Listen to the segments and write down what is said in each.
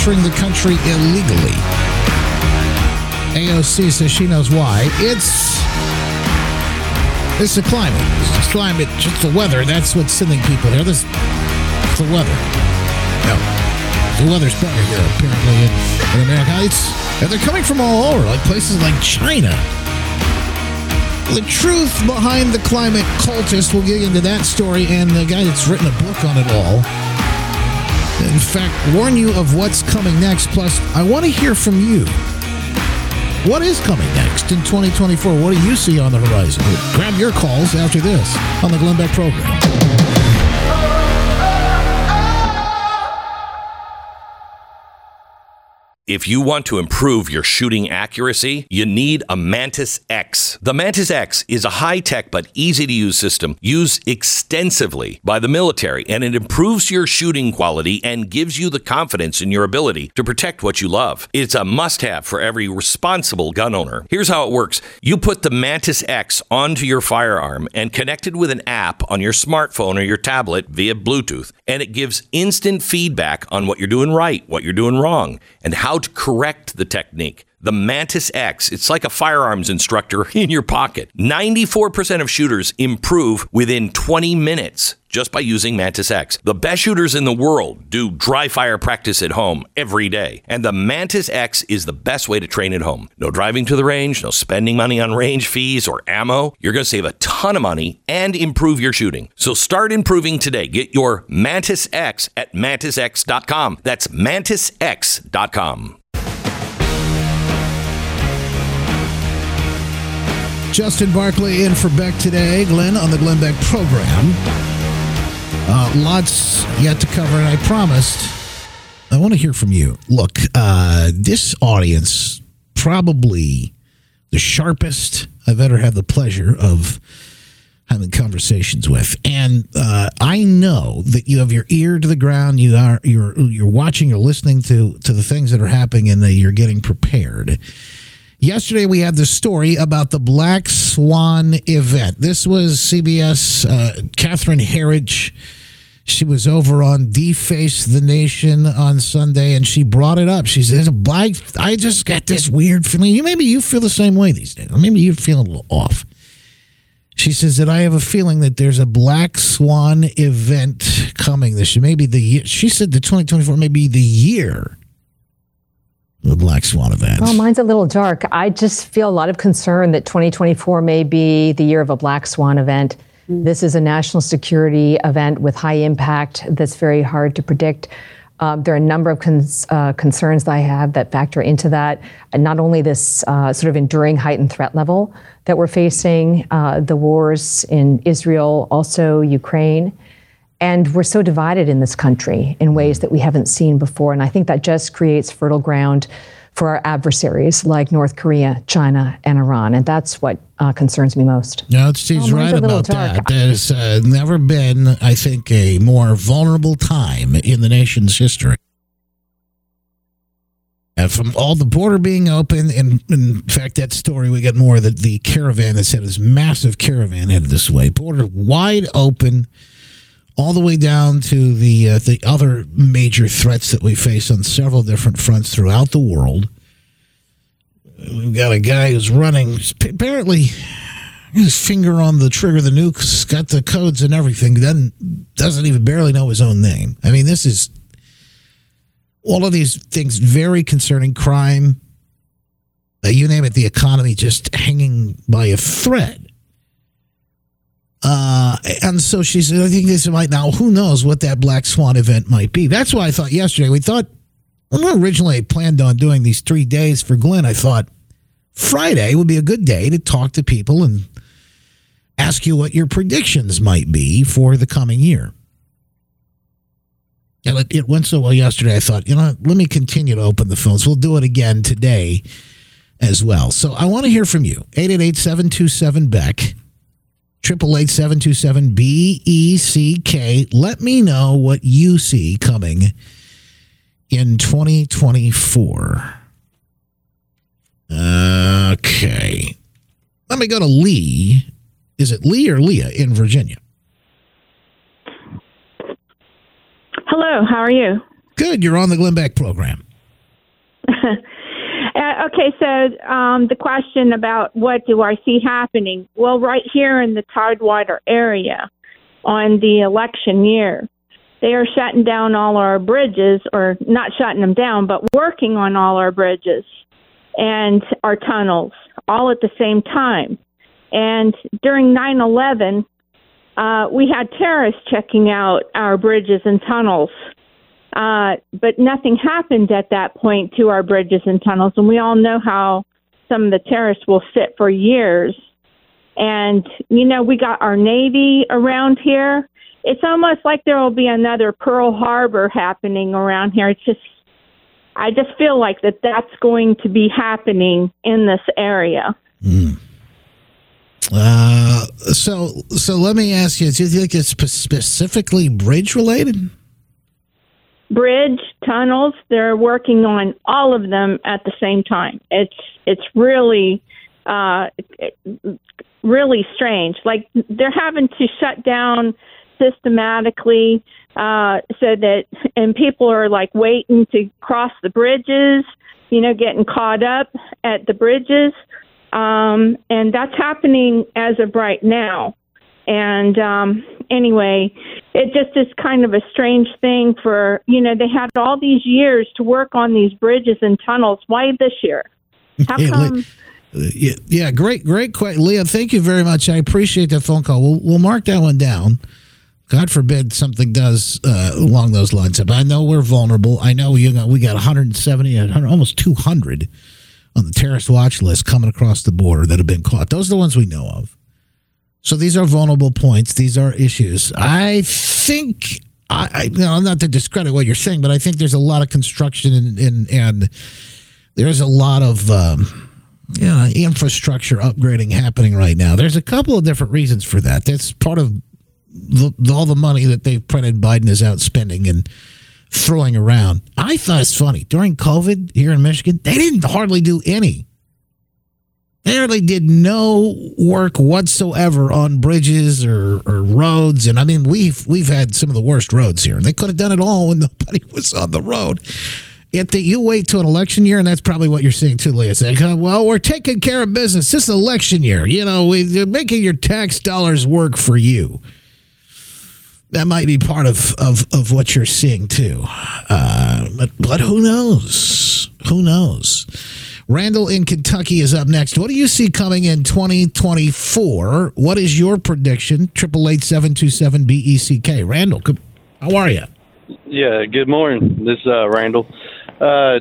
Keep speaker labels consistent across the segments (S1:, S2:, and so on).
S1: entering the country illegally. AOC says she knows why. It's it's the climate. It's the climate, just the weather. That's what's sending people here. This the weather. No. The weather's better here, apparently, in, in America. It's, and they're coming from all over, like places like China. The truth behind the climate cultist, we'll get into that story, and the guy that's written a book on it all. In fact, warn you of what's coming next. Plus, I want to hear from you. What is coming next in 2024? What do you see on the horizon? Grab your calls after this on the Glenn Beck program.
S2: If you want to improve your shooting accuracy, you need a Mantis X. The Mantis X is a high tech but easy to use system used extensively by the military, and it improves your shooting quality and gives you the confidence in your ability to protect what you love. It's a must have for every responsible gun owner. Here's how it works you put the Mantis X onto your firearm and connect it with an app on your smartphone or your tablet via Bluetooth, and it gives instant feedback on what you're doing right, what you're doing wrong, and how correct the technique. The Mantis X, it's like a firearms instructor in your pocket. 94% of shooters improve within 20 minutes just by using Mantis X. The best shooters in the world do dry fire practice at home every day. And the Mantis X is the best way to train at home. No driving to the range, no spending money on range fees or ammo. You're going to save a ton of money and improve your shooting. So start improving today. Get your Mantis X at mantisx.com. That's mantisx.com.
S1: Justin Barclay in for Beck today. Glenn on the Glenn Beck program. Uh, lots yet to cover, and I promised I want to hear from you. Look, uh, this audience probably the sharpest I've ever had the pleasure of having conversations with, and uh, I know that you have your ear to the ground. You are you're you're watching, you're listening to to the things that are happening, and that you're getting prepared. Yesterday, we had the story about the Black Swan event. This was CBS, uh, Catherine Herridge. She was over on Deface the Nation on Sunday, and she brought it up. She says, "Black, I just got this weird feeling. You maybe you feel the same way these days. Maybe you feel a little off." She says that I have a feeling that there's a Black Swan event coming this year. Maybe the year. She said the 2024 may be the year the Black Swan event.
S3: Well, mine's a little dark. I just feel a lot of concern that 2024 may be the year of a Black Swan event. This is a national security event with high impact that's very hard to predict. Um, there are a number of cons- uh, concerns that I have that factor into that. And not only this uh, sort of enduring heightened threat level that we're facing, uh, the wars in Israel, also Ukraine. And we're so divided in this country in ways that we haven't seen before. And I think that just creates fertile ground for our adversaries like North Korea, China, and Iran. And that's what uh, concerns me most.
S1: No, she's
S3: Oh,
S1: right about
S3: dark.
S1: that. There's uh, never been, I think, a more vulnerable time in the nation's history. And from all the border being open, and in fact, that story we got more that the caravan that said this massive caravan headed this way, border wide open, all the way down to the uh, the other major threats that we face on several different fronts throughout the world. We've got a guy who's running apparently his finger on the trigger of the nuke's got the codes and everything doesn't doesn't even barely know his own name i mean this is all of these things very concerning crime uh, you name it the economy just hanging by a thread uh, and so she said i think this might now who knows what that black swan event might be that's why i thought yesterday we thought when originally planned on doing these three days for glenn i thought friday would be a good day to talk to people and ask you what your predictions might be for the coming year. And it, it went so well yesterday, I thought, you know, let me continue to open the phones. We'll do it again today as well. So I want to hear from you. 888 727 Beck, Triple eight seven two seven B E C K. Let me know what you see coming in 2024. Okay. Let me go to Lee. Is it Lee or Leah in Virginia?
S4: Hello, how are you?
S1: Good. You're on the Glenn Beck program.
S4: Okay, so um, the question about what do I see happening? Well, right here in the Tidewater area on the election year, they are shutting down all our bridges, or not shutting them down, but working on all our bridges and our tunnels all at the same time. And during 9 11, uh, we had terrorists checking out our bridges and tunnels uh, but nothing happened at that point to our bridges and tunnels. And we all know how some of the terrorists will sit for years. And, you know, we got our Navy around here. It's almost like there will be another Pearl Harbor happening around here. It's just, I just feel like that that's going to be happening in this area.
S1: Mm. Uh, so, so let me ask you: Do you think it's specifically bridge related?
S4: Bridge, tunnels. They're working on all of them at the same time. It's it's really uh, really strange. Like they're having to shut down systematically uh, so that and people are like waiting to cross the bridges. You know, getting caught up at the bridges. Um, and that's happening as of right now. And um, anyway, it just is kind of a strange thing for, you know, they had all these years to work on these bridges and tunnels. Why this year? How come?
S1: Yeah, yeah, great, great question, Leah. Thank you very much. I appreciate that phone call. We'll, we'll mark that one down. God forbid something does uh, along those lines. But I know we're vulnerable. I know you know, we got 170, 100, almost 200 on the terrorist watch list coming across the border that have been caught. Those are the ones we know of. So these are vulnerable points. These are issues. I think I, I you know, not to discredit what you're saying, but I think there's a lot of construction and and, and there's a lot of um, infrastructure upgrading happening right now. There's a couple of different reasons for that. That's part of the, all the money that they've printed. Biden is out spending and throwing around. I thought it's funny during COVID here in Michigan. They didn't hardly do any they really did no work whatsoever on bridges or, or roads. And I mean, we've we've had some of the worst roads here. And they could have done it all when nobody was on the road. Yet that you wait to an election year, and that's probably what you're seeing too, Leah. Saying, well, we're taking care of business. This election year, you know, we're making your tax dollars work for you. That might be part of, of, of what you're seeing too. Uh, but, but who knows? Who knows? Randall in Kentucky is up next. What do you see coming in 2024? What is your prediction? Triple eight seven two seven B E C K. Randall, how are you?
S5: Yeah, good morning. This is uh, Randall. Uh,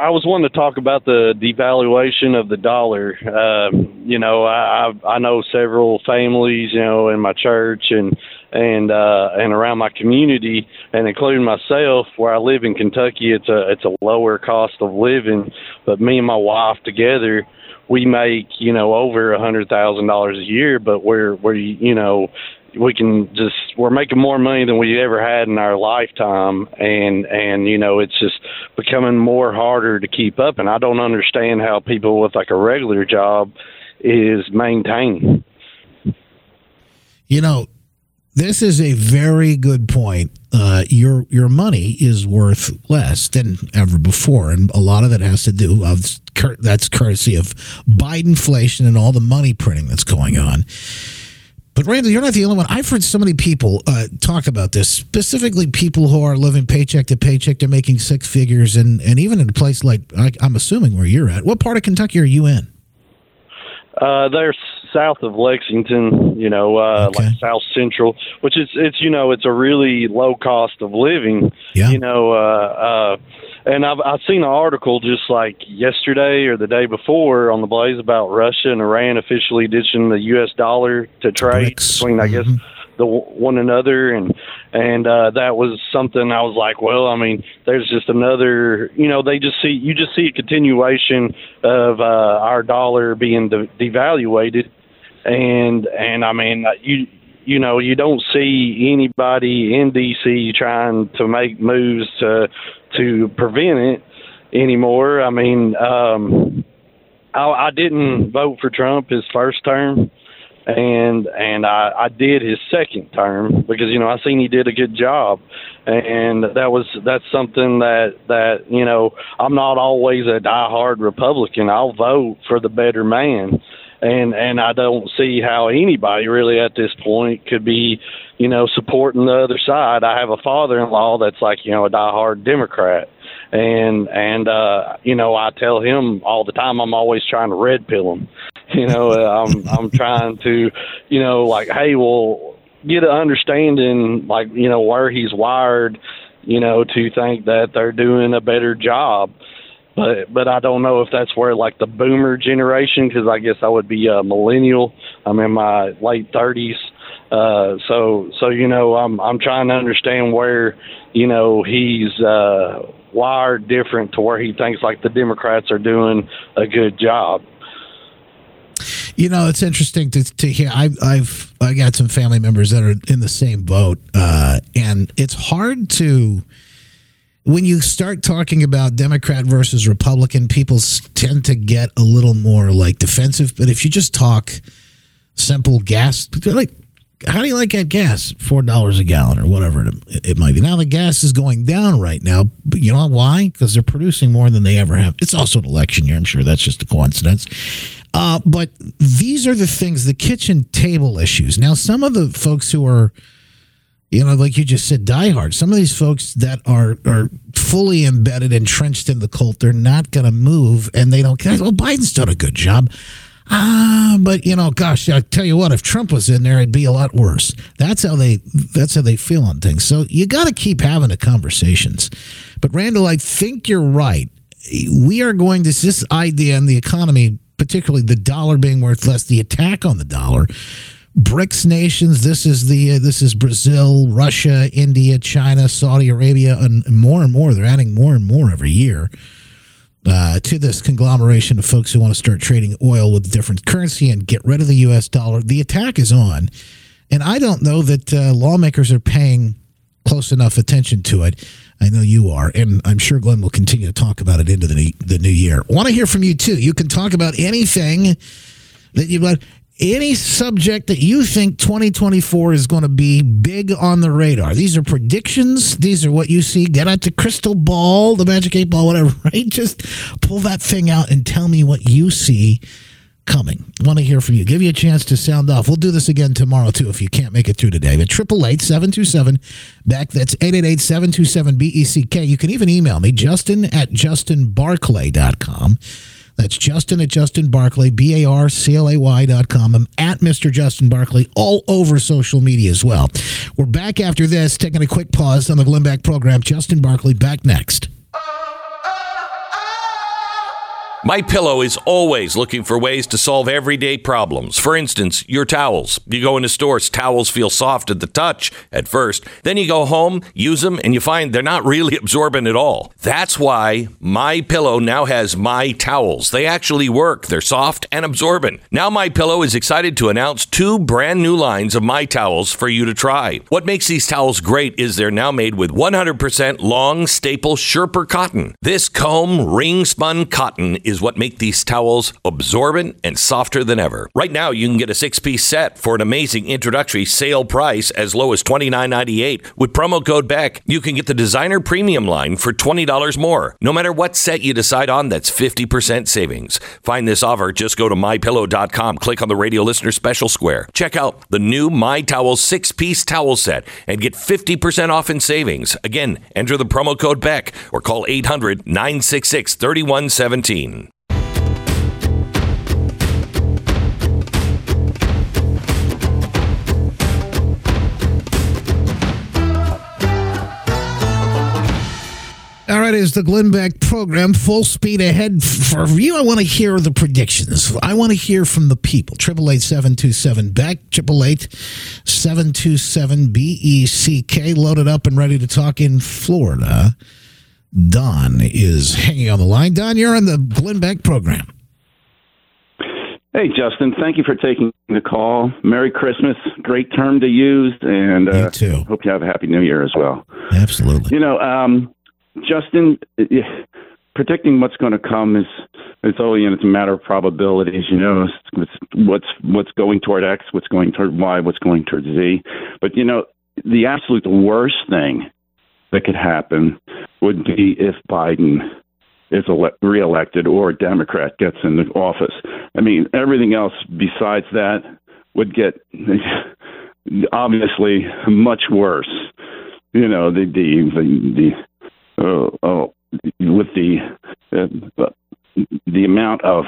S5: I was wanting to talk about the devaluation of the dollar. Uh, you know, I I know several families, you know, in my church and and uh, and around my community, and including myself, where I live in Kentucky, it's a it's a lower cost of living. But me and my wife together, we make you know over a hundred thousand dollars a year. But we're we're you know we can just we're making more money than we ever had in our lifetime and and you know it's just becoming more harder to keep up and I don't understand how people with like a regular job is maintaining
S1: you know this is a very good point. Uh, your your money is worth less than ever before, and a lot of it has to do of that's courtesy of Bidenflation and all the money printing that's going on. But Randall, you're not the only one. I've heard so many people uh, talk about this, specifically people who are living paycheck to paycheck. They're making six figures, and and even in a place like I, am assuming where you're at. What part of Kentucky are you in?
S5: Uh, they're south of Lexington, you know, uh, okay. like South Central, which is it's you know it's a really low cost of living, yeah. you know. Uh, uh, and I've I've seen an article just like yesterday or the day before on the Blaze about Russia and Iran officially ditching the U.S. dollar to trade between, I mm-hmm. guess the one another and and uh that was something I was like well I mean there's just another you know they just see you just see a continuation of uh our dollar being de- devaluated and and I mean uh, you you know you don't see anybody in DC trying to make moves to to prevent it anymore. I mean um I, I didn't vote for Trump his first term, and and I, I did his second term because you know I seen he did a good job, and that was that's something that that you know I'm not always a diehard Republican. I'll vote for the better man, and and I don't see how anybody really at this point could be you know supporting the other side. I have a father-in-law that's like you know a die-hard Democrat. And and uh you know I tell him all the time I'm always trying to red pill him. You know I'm I'm trying to you know like hey well get an understanding like you know where he's wired you know to think that they're doing a better job but but I don't know if that's where like the boomer generation because I guess I would be a millennial I'm in my late 30s uh so so you know I'm I'm trying to understand where you know he's uh wired different to where he thinks like the Democrats are doing a good job.
S1: You know, it's interesting to, to hear. I've, I've I got some family members that are in the same boat, uh, and it's hard to when you start talking about Democrat versus Republican. People tend to get a little more like defensive, but if you just talk simple gas, like how do you like that gas? Four dollars a gallon or whatever it, it, might be. Now the gas is going down right now, but you know why? Because they're producing more than they ever have. It's also an election year. I'm sure that's just a coincidence. Uh, but these are the things, the kitchen table issues. Now, some of the folks who are, you know, like you just said, diehard. Some of these folks that are are fully embedded, entrenched in the cult, they're not going to move, and they don't care. Well, Biden's done a good job. Ah, but you know, gosh, I tell you what, if Trump was in there, it'd be a lot worse. That's how they that's how they feel on things. So you got to keep having the conversations. But Randall, I think you're right. We are going to this idea in the economy, particularly the dollar being worth less, the attack on the dollar. BRICS nations. This is the uh, this is Brazil, Russia, India, China, Saudi Arabia, and more and more. They're adding more and more every year uh, to this conglomeration of folks who want to start trading oil with different currency and get rid of the U.S. dollar. The attack is on, and I don't know that uh, lawmakers are paying close enough attention to it. I know you are, and I'm sure Glenn will continue to talk about it into the the new year. Want to hear from you too? You can talk about anything that you've got any subject that you think 2024 is going to be big on the radar. These are predictions. These are what you see. Get out the crystal ball, the magic eight ball, whatever, right? Just pull that thing out and tell me what you see coming. Want to hear from you. Give you a chance to sound off. We'll do this again tomorrow, too, if you can't make it through today. But 888 727 Beck. That's 888 727 BECK. You can even email me, justin at justinbarclay.com. That's Justin at Justin Barclay, B A R C L A Y dot com. I'm at Mr. Justin Barclay all over social media as well. We're back after this, taking a quick pause on the Glenn Beck program. Justin Barclay back next.
S2: My Pillow is always looking for ways to solve everyday problems. For instance, your towels. You go into stores, towels feel soft at the touch at first. Then you go home, use them, and you find they're not really absorbent at all. That's why My Pillow now has My Towels. They actually work. They're soft and absorbent. Now My Pillow is excited to announce two brand new lines of My Towels for you to try. What makes these towels great is they're now made with 100% long staple Sherper cotton. This comb ring spun cotton is is what make these towels absorbent and softer than ever. Right now, you can get a six-piece set for an amazing introductory sale price as low as $29.98. With promo code BECK, you can get the designer premium line for $20 more. No matter what set you decide on, that's 50% savings. Find this offer, just go to mypillow.com, click on the radio listener special square. Check out the new My Towel six-piece towel set and get 50% off in savings. Again, enter the promo code BECK or call 800 966 3117.
S1: All right, is the Glenn Beck program full speed ahead for you? I want to hear the predictions. I want to hear from the people. Triple eight seven two seven Beck. Triple eight seven two seven B E C K. Loaded up and ready to talk in Florida. Don is hanging on the line. Don, you're on the Glenn Beck program.
S6: Hey, Justin. Thank you for taking the call. Merry Christmas. Great term to use, and
S1: uh, you too.
S6: Hope you have a happy New Year as well.
S1: Absolutely.
S6: You know, um, Justin, predicting what's going to come is it's only and it's a matter of probabilities. You know, it's, what's what's going toward X, what's going toward Y, what's going toward Z. But you know, the absolute worst thing that could happen would be if Biden is ele- reelected or a Democrat gets in the office. I mean, everything else besides that would get obviously much worse. You know, the the the, the uh, uh, with the uh, the amount of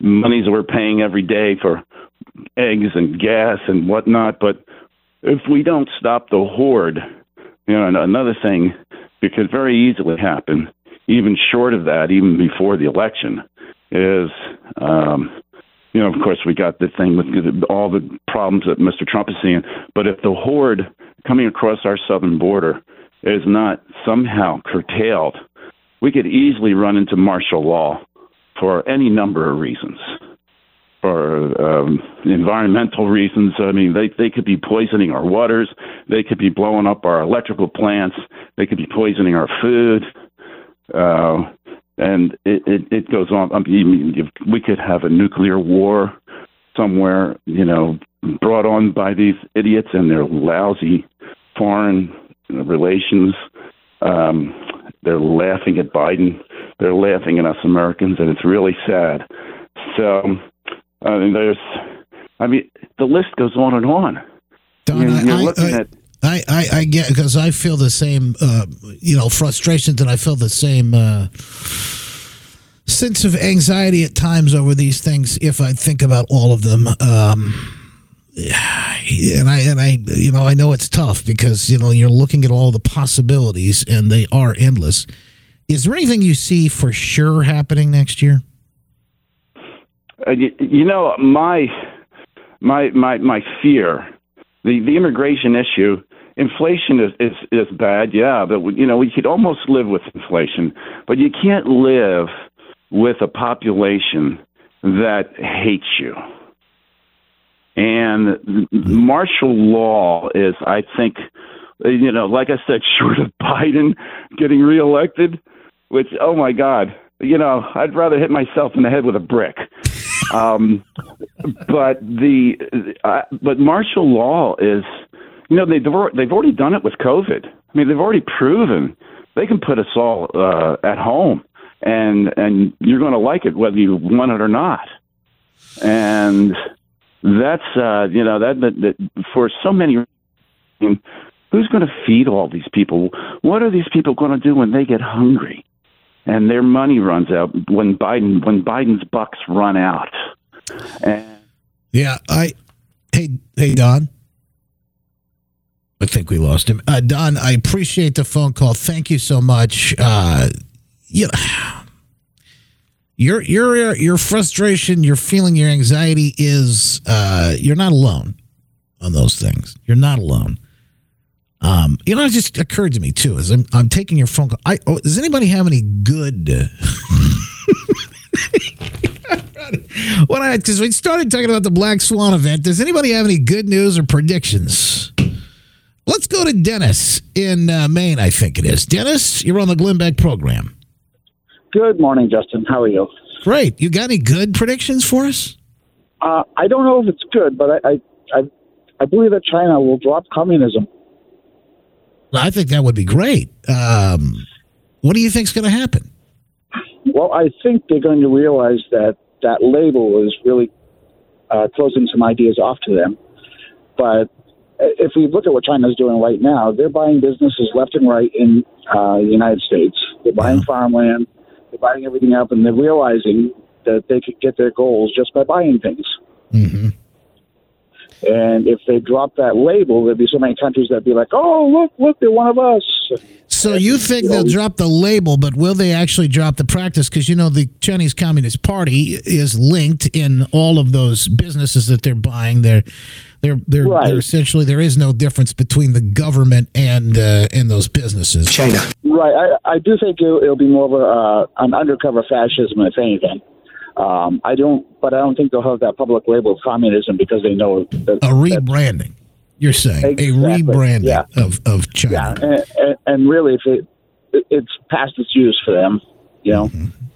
S6: monies we're paying every day for eggs and gas and whatnot. But if we don't stop the horde, you know, another thing that could very easily happen, even short of that, even before the election, is, um, you know, of course, we got the thing with all the problems that Mr. Trump is seeing. But if the horde coming across our southern border is not somehow curtailed, we could easily run into martial law for any number of reasons. For um, environmental reasons, I mean, they they could be poisoning our waters, they could be blowing up our electrical plants, they could be poisoning our food, uh, and it, it, it goes on. I mean, we could have a nuclear war somewhere, you know, brought on by these idiots and their lousy foreign relations. Um, they're laughing at Biden. They're laughing at us Americans, and it's really sad. So, I mean, there's, I mean, the list goes on and on.
S1: Don, you're, you're I, looking I, at. I, I, I get because I feel the same, uh, you know, frustrations, and I feel the same uh, sense of anxiety at times over these things. If I think about all of them, um, and I and I you know I know it's tough because you know you're looking at all the possibilities and they are endless. Is there anything you see for sure happening next year?
S6: Uh, you, you, know my my my my fear the the immigration issue inflation is, is is bad yeah but you know we could almost live with inflation but you can't live with a population that hates you and martial law is, I think, you know, like I said, short of Biden getting reelected, which, oh my God, you know, I'd rather hit myself in the head with a brick. Um, but the, uh, but martial law is, you know, they've they've already done it with COVID. I mean, they've already proven they can put us all uh, at home, and and you're going to like it whether you want it or not. And that's uh, you know that, that, that for so many. Who's going to feed all these people? What are these people going to do when they get hungry, and their money runs out? When Biden when Biden's bucks run out, and
S1: yeah, I hey hey Don. I think we lost him. Uh, Don, I appreciate the phone call. Thank you so much. Uh, you know, your your your frustration, your feeling, your anxiety is uh, you're not alone on those things. You're not alone. Um, you know, it just occurred to me too as I'm, I'm taking your phone call. I, oh, does anybody have any good? when I because we started talking about the Black Swan event, does anybody have any good news or predictions? Let's go to Dennis in uh, Maine. I think it is. Dennis, you're on the Glenn Beck program.
S7: Good morning, Justin. How are you?
S1: Great. You got any good predictions for us?
S7: Uh, I don't know if it's good, but I, I, I, believe that China will drop communism.
S1: I think that would be great. Um, what do you think is going to happen?
S7: Well, I think they're going to realize that that label is really uh, closing some ideas off to them. But if we look at what China is doing right now, they're buying businesses left and right in uh, the United States. They're buying farmland. They're buying everything up, and they're realizing that they could get their goals just by buying things.
S1: Mm-hmm.
S7: And if they drop that label, there'd be so many countries that'd be like, "Oh, look, look, they're one of us."
S1: So you think they'll drop the label, but will they actually drop the practice? Because you know the Chinese Communist Party is linked in all of those businesses that they're buying. They're they're they're, right. they're essentially there is no difference between the government and uh, and those businesses.
S7: China. Right. I, I do think it'll, it'll be more of a, uh, an undercover fascism, if anything. Um, I don't, but I don't think they'll have that public label of communism because they know that,
S1: a rebranding. You're saying exactly, a rebranding yeah. of, of China.
S7: Yeah, and, and, and really, if it, it's past its use for them, you know.
S1: Mm-hmm.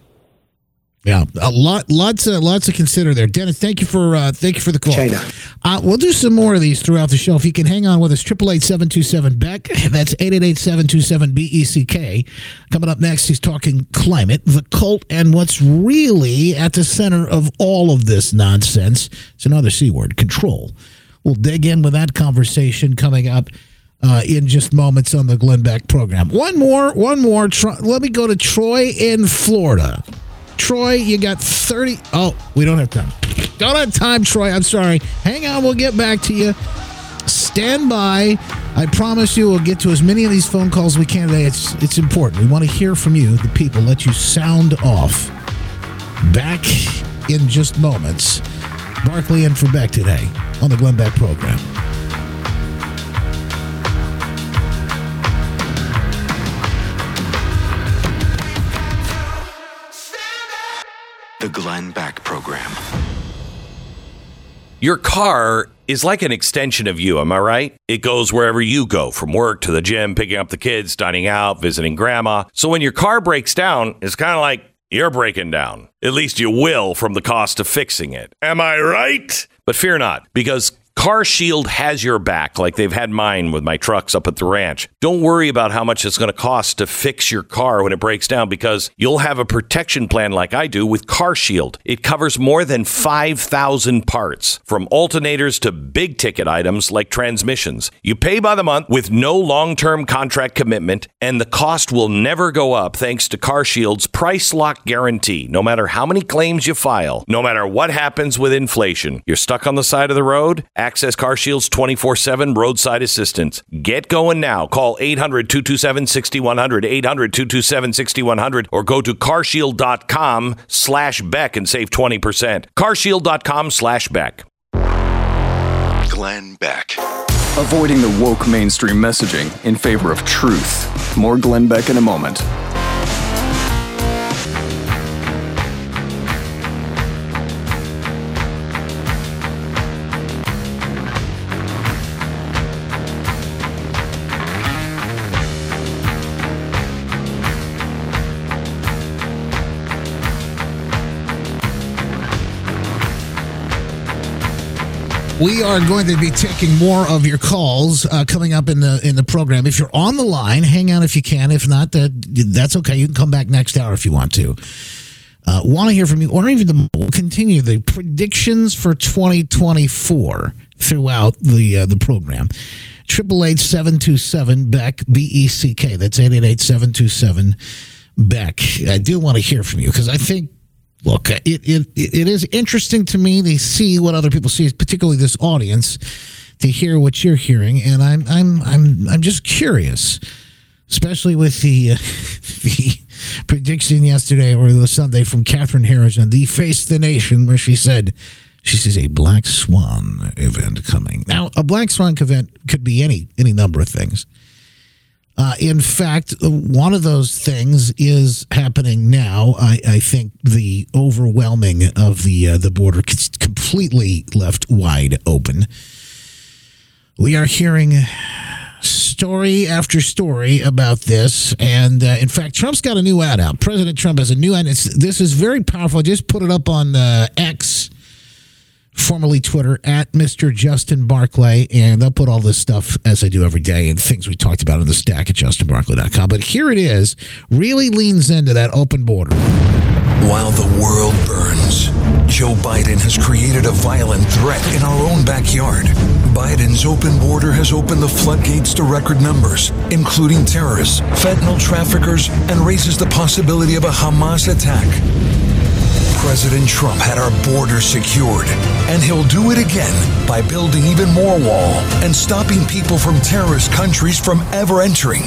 S1: Yeah, a lot, lots, of, lots to consider there. Dennis, thank you for uh, thank you for the call.
S8: China.
S1: Uh, we'll do some more of these throughout the show. If you can hang on with us, triple eight seven two seven Beck. That's eight eight eight seven two seven B E C K. Coming up next, he's talking climate, the cult, and what's really at the center of all of this nonsense. It's another c word: control. We'll dig in with that conversation coming up uh, in just moments on the Glenn Beck program. One more, one more. let me go to Troy in Florida. Troy, you got 30. Oh, we don't have time. Don't have time, Troy. I'm sorry. Hang on. We'll get back to you. Stand by. I promise you we'll get to as many of these phone calls we can today. It's, it's important. We want to hear from you, the people. Let you sound off. Back in just moments. Barclay and for Beck today on the Glenn Beck program.
S9: The Glenn Beck Program.
S2: Your car is like an extension of you, am I right? It goes wherever you go, from work to the gym, picking up the kids, dining out, visiting grandma. So when your car breaks down, it's kind of like you're breaking down. At least you will from the cost of fixing it. Am I right? But fear not, because Car Shield has your back, like they've had mine with my trucks up at the ranch. Don't worry about how much it's going to cost to fix your car when it breaks down because you'll have a protection plan like I do with Car Shield. It covers more than 5,000 parts, from alternators to big ticket items like transmissions. You pay by the month with no long term contract commitment, and the cost will never go up thanks to Car Shield's price lock guarantee. No matter how many claims you file, no matter what happens with inflation, you're stuck on the side of the road Access Car Shield's 24 7 roadside assistance. Get going now. Call 800 227 6100, 800 227 6100, or go to carshield.com slash Beck and save 20%. Carshield.com slash Beck.
S9: Glenn Beck.
S10: Avoiding the woke mainstream messaging in favor of truth. More Glenn Beck in a moment.
S1: We are going to be taking more of your calls uh, coming up in the in the program. If you're on the line, hang on if you can. If not, that that's okay. You can come back next hour if you want to. Uh, want to hear from you, or even the, we'll continue the predictions for 2024 throughout the uh, the program. Triple eight seven two seven Beck B E C K. That's eight eight eight seven two seven Beck. I do want to hear from you because I think look, it, it, it is interesting to me to see what other people see, particularly this audience, to hear what you're hearing, and I'm I'm I'm I'm just curious, especially with the uh, the prediction yesterday or the Sunday from Catherine Herridge on the Face the Nation, where she said. She says a black swan event coming. Now, a black swan event could be any any number of things. Uh, in fact, one of those things is happening now. I, I think the overwhelming of the uh, the border completely left wide open. We are hearing story after story about this, and uh, in fact, Trump's got a new ad out. President Trump has a new ad. It's, this is very powerful. I just put it up on uh, X formerly Twitter, at Mr. Justin Barclay, and they'll put all this stuff as I do every day and things we talked about in the stack at justinbarclay.com. But here it is, really leans into that open border.
S11: While the world burns, Joe Biden has created a violent threat in our own backyard. Biden's open border has opened the floodgates to record numbers, including terrorists, fentanyl traffickers, and raises the possibility of a Hamas attack. President Trump had our border secured, and he'll do it again by building even more wall and stopping people from terrorist countries from ever entering.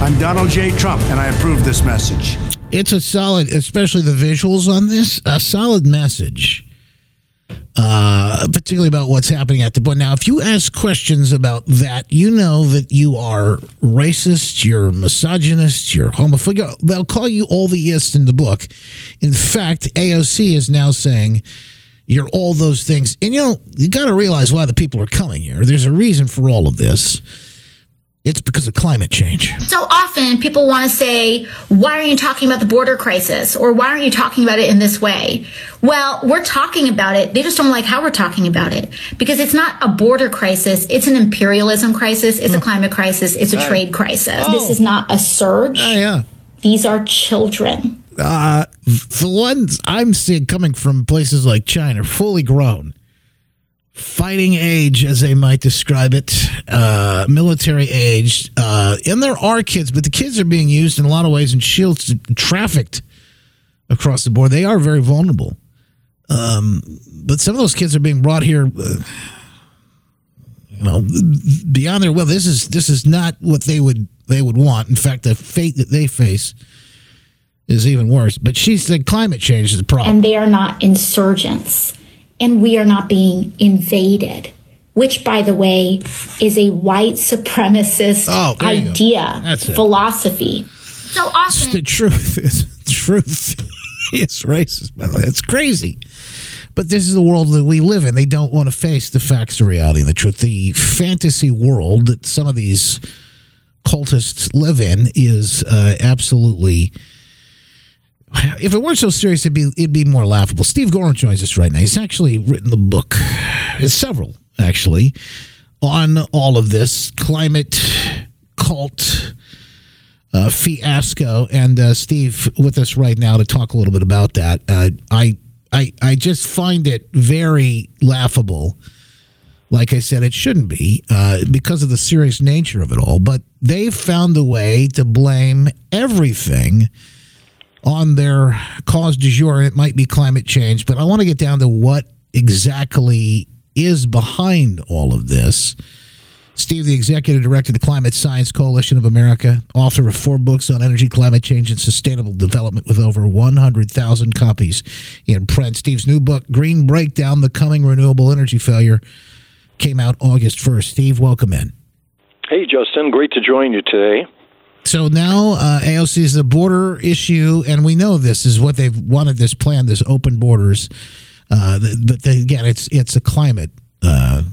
S12: I'm Donald J. Trump, and I approve this message.
S1: It's a solid, especially the visuals on this, a solid message uh, particularly about what's happening at the border. Now, if you ask questions about that, you know that you are racist, you're misogynist, you're homophobic. They'll call you all the yes in the book. In fact, AOC is now saying you're all those things. And you know, you got to realize why the people are coming here. There's a reason for all of this. It's because of climate change.
S8: So often people want to say, why are you talking about the border crisis? Or why aren't you talking about it in this way? Well, we're talking about it. They just don't like how we're talking about it because it's not a border crisis. It's an imperialism crisis. It's a climate crisis. It's a trade crisis.
S1: Oh.
S8: This is not a surge.
S1: Oh, yeah.
S8: These are children.
S1: Uh, the ones I'm seeing coming from places like China, fully grown, fighting age, as they might describe it, uh, military age. Uh, and there are kids, but the kids are being used in a lot of ways in shields, trafficked across the board. They are very vulnerable. Um, but some of those kids are being brought here. Uh, you know, beyond their will. This is this is not what they would they would want. In fact, the fate that they face is even worse. But she said climate change is the problem.
S8: And they are not insurgents. And we are not being invaded, which, by the way, is a white supremacist
S1: Oh, there you go.
S8: idea,
S1: That's it.
S8: philosophy. So often.
S1: the truth is truth is racist. By the way, it's crazy. But this is the world that we live in. They don't want to face the facts, the reality, and the truth. The fantasy world that some of these cultists live in is uh, absolutely. If it weren't so serious, it'd be it'd be more laughable. Steve Goreham joins us right now. He's actually written the book, There's several actually, on all of this climate cult uh, fiasco. And uh, Steve with us right now to talk a little bit about that. Uh, I I I just find it very laughable. Like I said, it shouldn't be uh, because of the serious nature of it all. But they've found a way to blame everything on their cause du jour. It might be climate change, but I want to get down to what exactly is behind all of this. Steve, the executive director of the Climate Science Coalition of America, author of four books on energy, climate change, and sustainable development with over 100,000 copies in print. Steve's new book, Green Breakdown The Coming Renewable Energy Failure, came out August 1st. Steve, welcome in.
S13: Hey, Justin. Great to join you today.
S1: So now uh, AOC is the border issue, and we know this is what they've wanted this plan, this open borders. Uh, but they, again, it's it's a climate. Uh,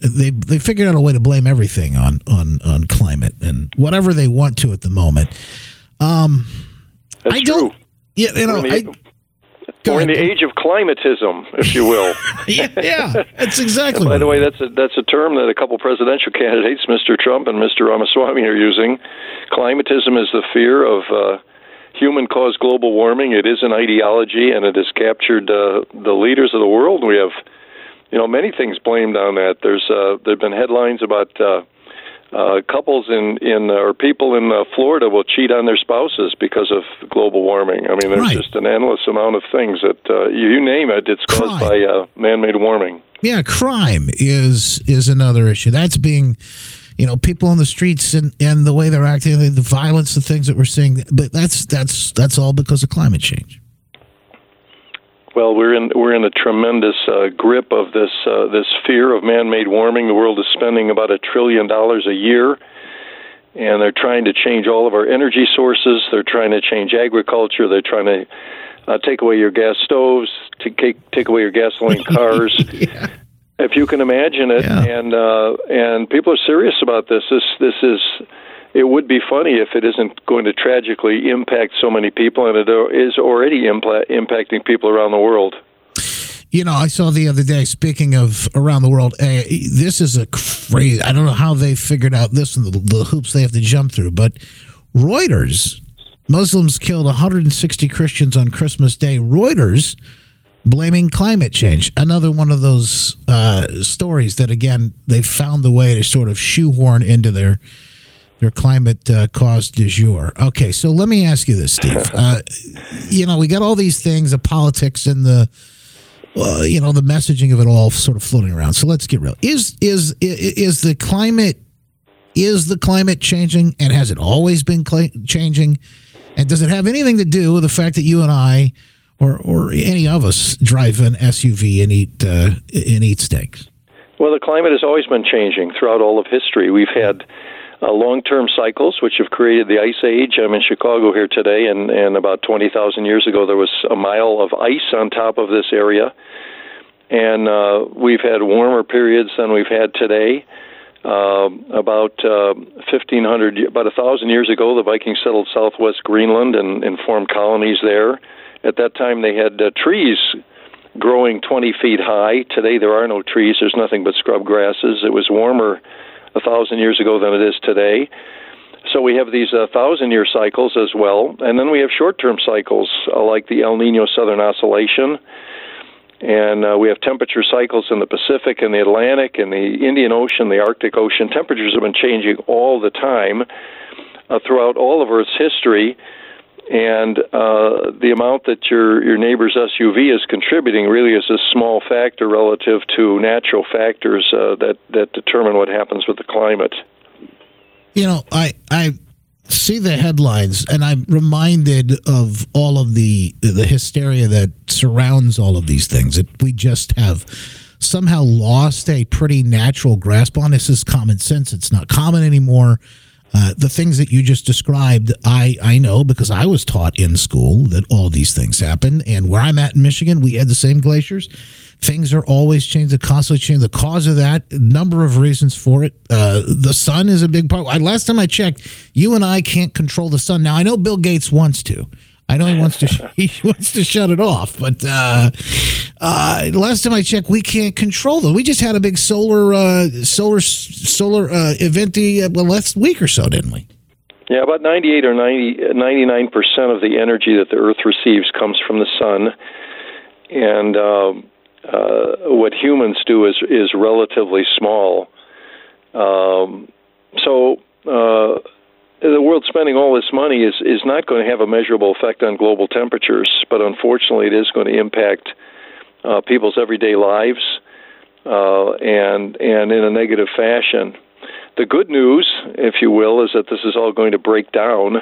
S1: they they figured out a way to blame everything on on on climate and whatever they want to at the moment. Um,
S13: That's
S1: I don't.
S13: true.
S1: Yeah, you know, I,
S13: in the, we're in the age of climatism, if you will.
S1: yeah, yeah, that's exactly.
S13: By the way, that's a that's a term that a couple presidential candidates, Mr. Trump and Mr. Ramaswamy, are using. Climatism is the fear of uh, human-caused global warming. It is an ideology, and it has captured uh, the leaders of the world. We have, you know, many things blamed on that. There's uh, there've been headlines about. Uh, uh, couples in in uh, or people in uh, Florida will cheat on their spouses because of global warming. I mean, there's
S1: Right.
S13: just an endless amount of things that uh, you, you name it. It's caused by uh, man-made warming.
S1: Yeah, crime is is another issue. That's being, you know, people on the streets and, and the way they're acting, the violence, the things that we're seeing. But that's that's that's all because of climate change.
S13: Well, we're in we're in a tremendous uh, grip of this uh, this fear of man-made warming. The world is spending about a trillion dollars a year, and they're trying to change all of our energy sources. They're trying to change agriculture. They're trying to uh, take away your gas stoves, to take take away your gasoline cars. If you can imagine it, and uh, and people are serious about this. This this is. It would be funny if it isn't going to tragically impact so many people, and it is already impla- impacting people around the world.
S1: You know, I saw the other day. Speaking of around the world, uh, this is a crazy. I don't know how they figured out this and the, the hoops they have to jump through, but Reuters, Muslims killed 160 Christians on Christmas Day. Reuters blaming climate change. Another one of those uh, stories that, again, they found the way to sort of shoehorn into their their climate uh, cause du jour. Okay, so let me ask you this, Steve. Uh, you know, we got all these things, the politics and the uh, you know the messaging of it all sort of floating around. So let's get real. Is is is the climate is the climate changing, and has it always been cli changing? And does it have anything to do with the fact that you and I, or or any of us, drive an SUV and eat uh, and eat steaks?
S13: Well, the climate has always been changing throughout all of history. We've had uh, long-term cycles, which have created the ice age. I'm in Chicago here today, and, and about 20,000 years ago, there was a mile of ice on top of this area. And uh, we've had warmer periods than we've had today. Uh, about uh, 1500, about a thousand years ago, the Vikings settled southwest Greenland and, and formed colonies there. At that time, they had uh, trees growing 20 feet high. Today, there are no trees. There's nothing but scrub grasses. It was warmer a thousand years ago than it is today. So we have these uh, thousand year cycles as well. And then we have short term cycles uh, like the El Nino Southern Oscillation and uh, we have temperature cycles in the Pacific and the Atlantic and the Indian Ocean, the Arctic Ocean. Temperatures have been changing all the time uh, throughout all of Earth's history, and uh, the amount that your your neighbor's SUV is contributing really is a small factor relative to natural factors uh, that that determine what happens with the climate.
S1: You know, I I see the headlines and I'm reminded of all of the the hysteria that surrounds all of these things. That we just have somehow lost a pretty natural grasp on. This is common sense. It's not common anymore. Uh, the things that you just described, I, I know because I was taught in school that all these things happen. And where I'm at in Michigan, we had the same glaciers things are always changing, constantly changing. The cause of that, number of reasons for it. Uh, the sun is a big part. Last time I checked, you and I can't control the sun. Now I know Bill Gates wants to. I know he wants to he wants to shut it off, but uh, uh, last time I checked, we can't control them. We just had a big solar uh, solar solar uh, event the uh, well, last week or so, didn't we?
S13: Yeah, about 98 or 90, 99 percent of the energy that the Earth receives comes from the sun, and um, uh, what humans do is is relatively small. Um, so uh, the world spending all this money is is not going to have a measurable effect on global temperatures, but unfortunately, it is going to impact uh, people's everyday lives uh, and and in a negative fashion. The good news, if you will, is that this is all going to break down.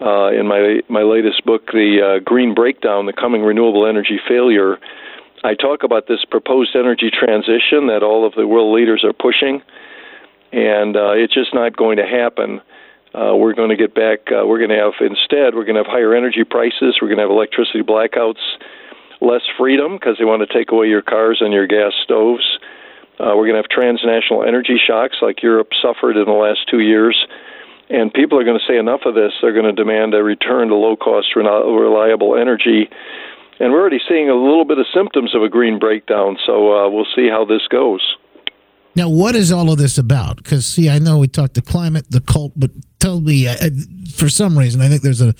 S13: Uh, in my my latest book, the uh, Green Breakdown: The Coming Renewable Energy Failure, I talk about this proposed energy transition that all of the world leaders are pushing, and uh, it's just not going to happen. Uh, we're going to get back. Uh, we're going to have instead. We're going to have higher energy prices. We're going to have electricity blackouts, less freedom because they want to take away your cars and your gas stoves. Uh, we're going to have transnational energy shocks like Europe suffered in the last two years. And people are going to say enough of this. They're going to demand a return to low cost, reliable energy and we're already seeing a little bit of symptoms of a green breakdown. So uh, we'll see how this goes.
S1: Now, what is all of this about? Because see, I know we talked the climate, the cult, but tell me, uh, for some reason, I think there's a,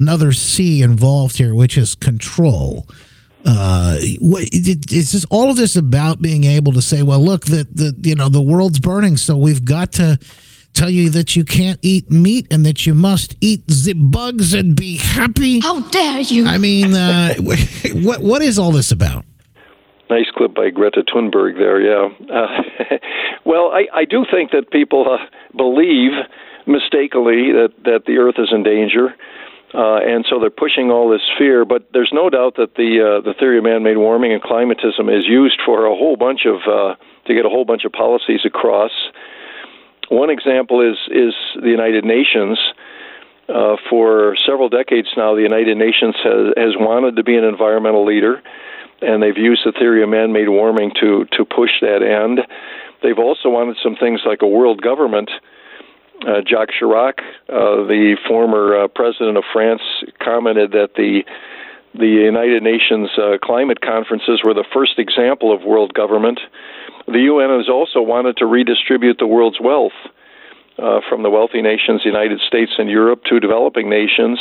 S1: another C involved here, which is control. Uh, what, is this all of this about being able to say, well, look, that the you know the world's burning, so we've got to tell you that you can't eat meat and that you must eat the bugs and be happy.
S8: How dare you?
S1: I mean, uh, what what is all this about?
S13: Nice clip by Greta Thunberg there. Yeah. Uh, well, I, I do think that people uh, believe mistakenly that that the Earth is in danger. Uh, and so they're pushing all this fear, but there's no doubt that the uh, the theory of man-made warming and climatism is used for a whole bunch of uh, to get a whole bunch of policies across. One example is is the United Nations. Uh, for several decades now, the United Nations has, has wanted to be an environmental leader, and they've used the theory of man-made warming to to push that end. They've also wanted some things like a world government. Uh, Jacques Chirac, uh, the former uh, president of France, commented that the the United Nations uh, climate conferences were the first example of world government. The UN has also wanted to redistribute the world's wealth uh, from the wealthy nations, the United States and Europe, to developing nations.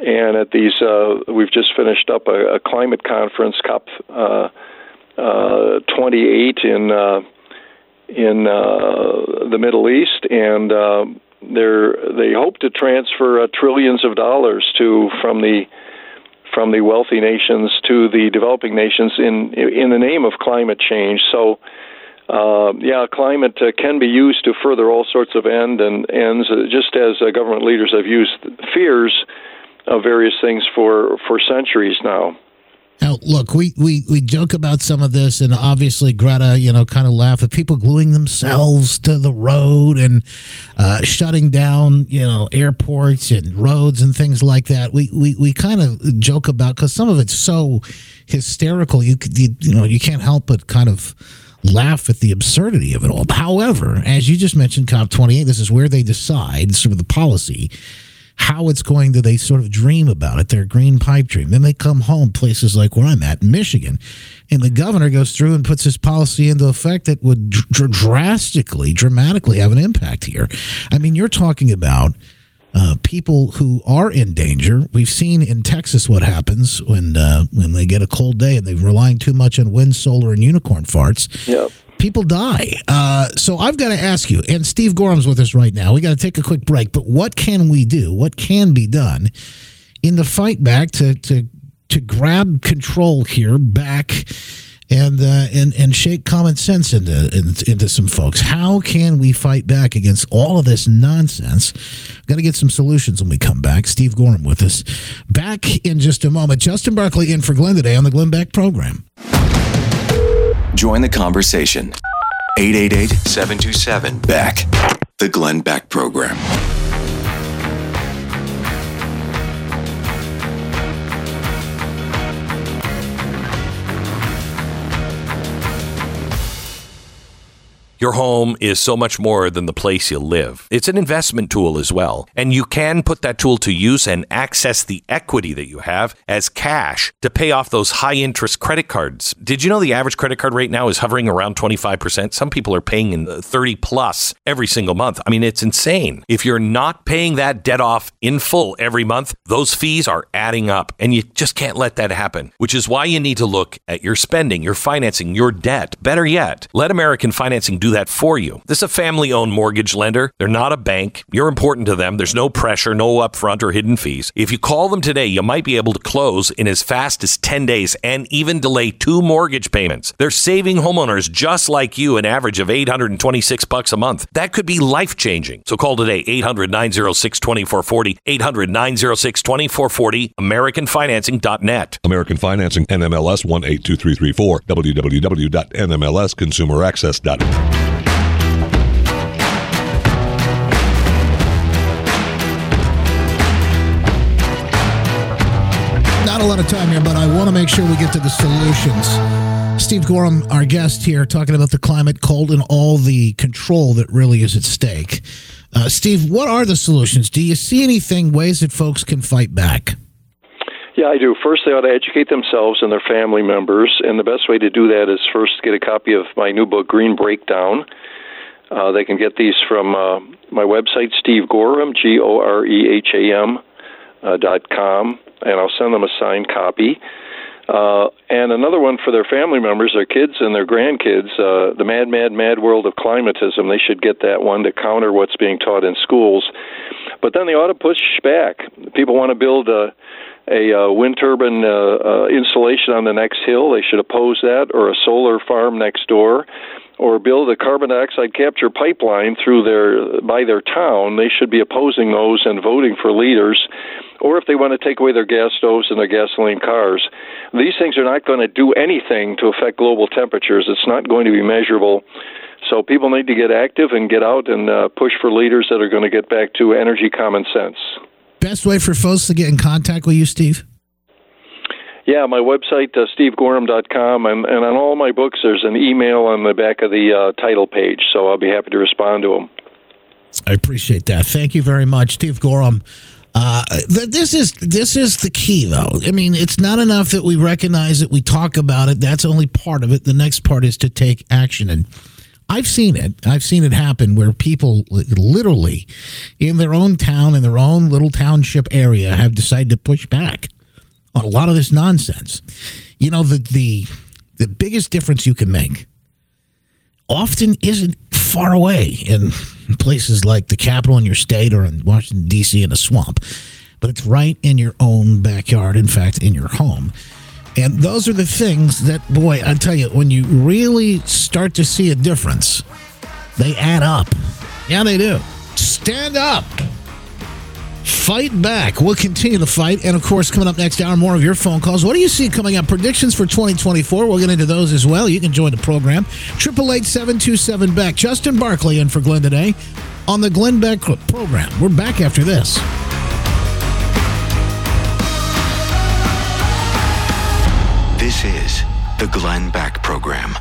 S13: And at these, uh, we've just finished up a, a climate conference, COP uh, uh 28 in uh, in uh, the Middle East, and they they hope to transfer trillions of dollars to from the from the wealthy nations to the developing nations in in the name of climate change. So, uh, yeah, climate uh, can be used to further all sorts of end and ends, uh, just as uh, government leaders have used fears of various things for for centuries now.
S1: Now, look, we, we, we joke about some of this, and obviously Greta, you know, kind of laugh at people gluing themselves to the road and uh, shutting down, you know, airports and roads and things like that. We we, we kind of joke about because some of it's so hysterical. You, you you know you can't help but kind of laugh at the absurdity of it all. However, as you just mentioned, COP28, this is where they decide sort of the policy how it's going to they sort of dream about it their green pipe dream then they come home places like where i'm at michigan and the governor goes through and puts this policy into effect that would dr- drastically dramatically have an impact here i mean you're talking about uh, people who are in danger. We've seen in Texas what happens when uh, when they get a cold day and they're relying too much on wind, solar, and unicorn farts.
S13: Yep
S1: people die. Uh, so I've got to ask you, and Steve Goreham's with us right now. We got to take a quick break, but what can we do? What can be done in the fight back to to to grab control here back? And, uh, and and shake common sense into, into some folks. How can we fight back against all of this nonsense? Got to get some solutions when we come back. Steve Goreham with us. Back in just a moment. Justin Barclay in for Glenn today on the Glenn Beck program.
S9: Join the conversation. 888 727 Beck. The Glenn Beck Program.
S2: Your home is so much more than the place you live. It's an investment tool as well. And you can put that tool to use and access the equity that you have as cash to pay off those high interest credit cards. Did you know the average credit card rate now is hovering around 25%? Some people are paying in 30 plus every single month. I mean, it's insane. If you're not paying that debt off in full every month, those fees are adding up and you just can't let that happen, which is why you need to look at your spending, your financing, your debt. Better yet, let American Financing do that for you. This is a family owned mortgage lender. They're not a bank. You're important to them. There's no pressure, no upfront or hidden fees. If you call them today, you might be able to close in as fast as 10 days and even delay two mortgage payments. They're saving homeowners just like you an average of 826 bucks a month. That could be life changing. So call today 800 906 2440, 800 906 2440, AmericanFinancing.net.
S14: American Financing, NMLS 182334, www.nmlsconsumeraccess.net.
S1: a lot of time here, but I want to make sure we get to the solutions. Steve Goreham, our guest here, talking about the climate, cold, and all the control that really is at stake. Uh, Steve, what are the solutions? Do you see anything, ways that folks can fight back?
S13: Yeah, I do. First, they ought to educate themselves and their family members, and the best way to do that is first get a copy of my new book, Green Breakdown. Uh, they can get these from uh, my website, Steve Goreham, G O R E H A M uh, dot com, and I'll send them a signed copy. Uh, and another one for their family members, their kids and their grandkids, uh, the Mad, Mad, Mad World of Climatism. They should get that one to counter what's being taught in schools. But then they ought to push back. People want to build a, a uh, wind turbine uh, uh, installation on the next hill. They should oppose that, or a solar farm next door or build a carbon dioxide capture pipeline through their by their town, they should be opposing those and voting for leaders. Or if they want to take away their gas stoves and their gasoline cars, these things are not going to do anything to affect global temperatures. It's not going to be measurable. So people need to get active and get out and uh, push for leaders that are going to get back to energy common sense.
S1: Best way for folks to get in contact with you, Steve?
S13: Yeah, my website, uh, stevegoreham.com, and, and on all my books, there's an email on the back of the uh, title page, so I'll be happy to respond to them.
S1: I appreciate that. Thank you very much, Steve Goreham. Uh, this is this is the key, though. I mean, it's not enough that we recognize it, we talk about it. That's only part of it. The next part is to take action, and I've seen it. I've seen it happen where people literally, in their own town, in their own little township area, have decided to push back on a lot of this nonsense. You know, the the the biggest difference you can make often isn't far away in places like the capital in your state or in Washington D.C. in a swamp, but it's right in your own backyard. In fact, in your home. And those are the things that, boy, I tell you, when you really start to see a difference, they add up. Yeah, they do. Stand up. Fight back. We'll continue to fight. And of course, coming up next hour, more of your phone calls. What do you see coming up? Predictions for 2024. We'll get into those as well. You can join the program. 888 727 Beck. Justin Barclay in for Glenn today on the Glenn Beck program. We're back after this.
S9: This is the Glenn Beck Program.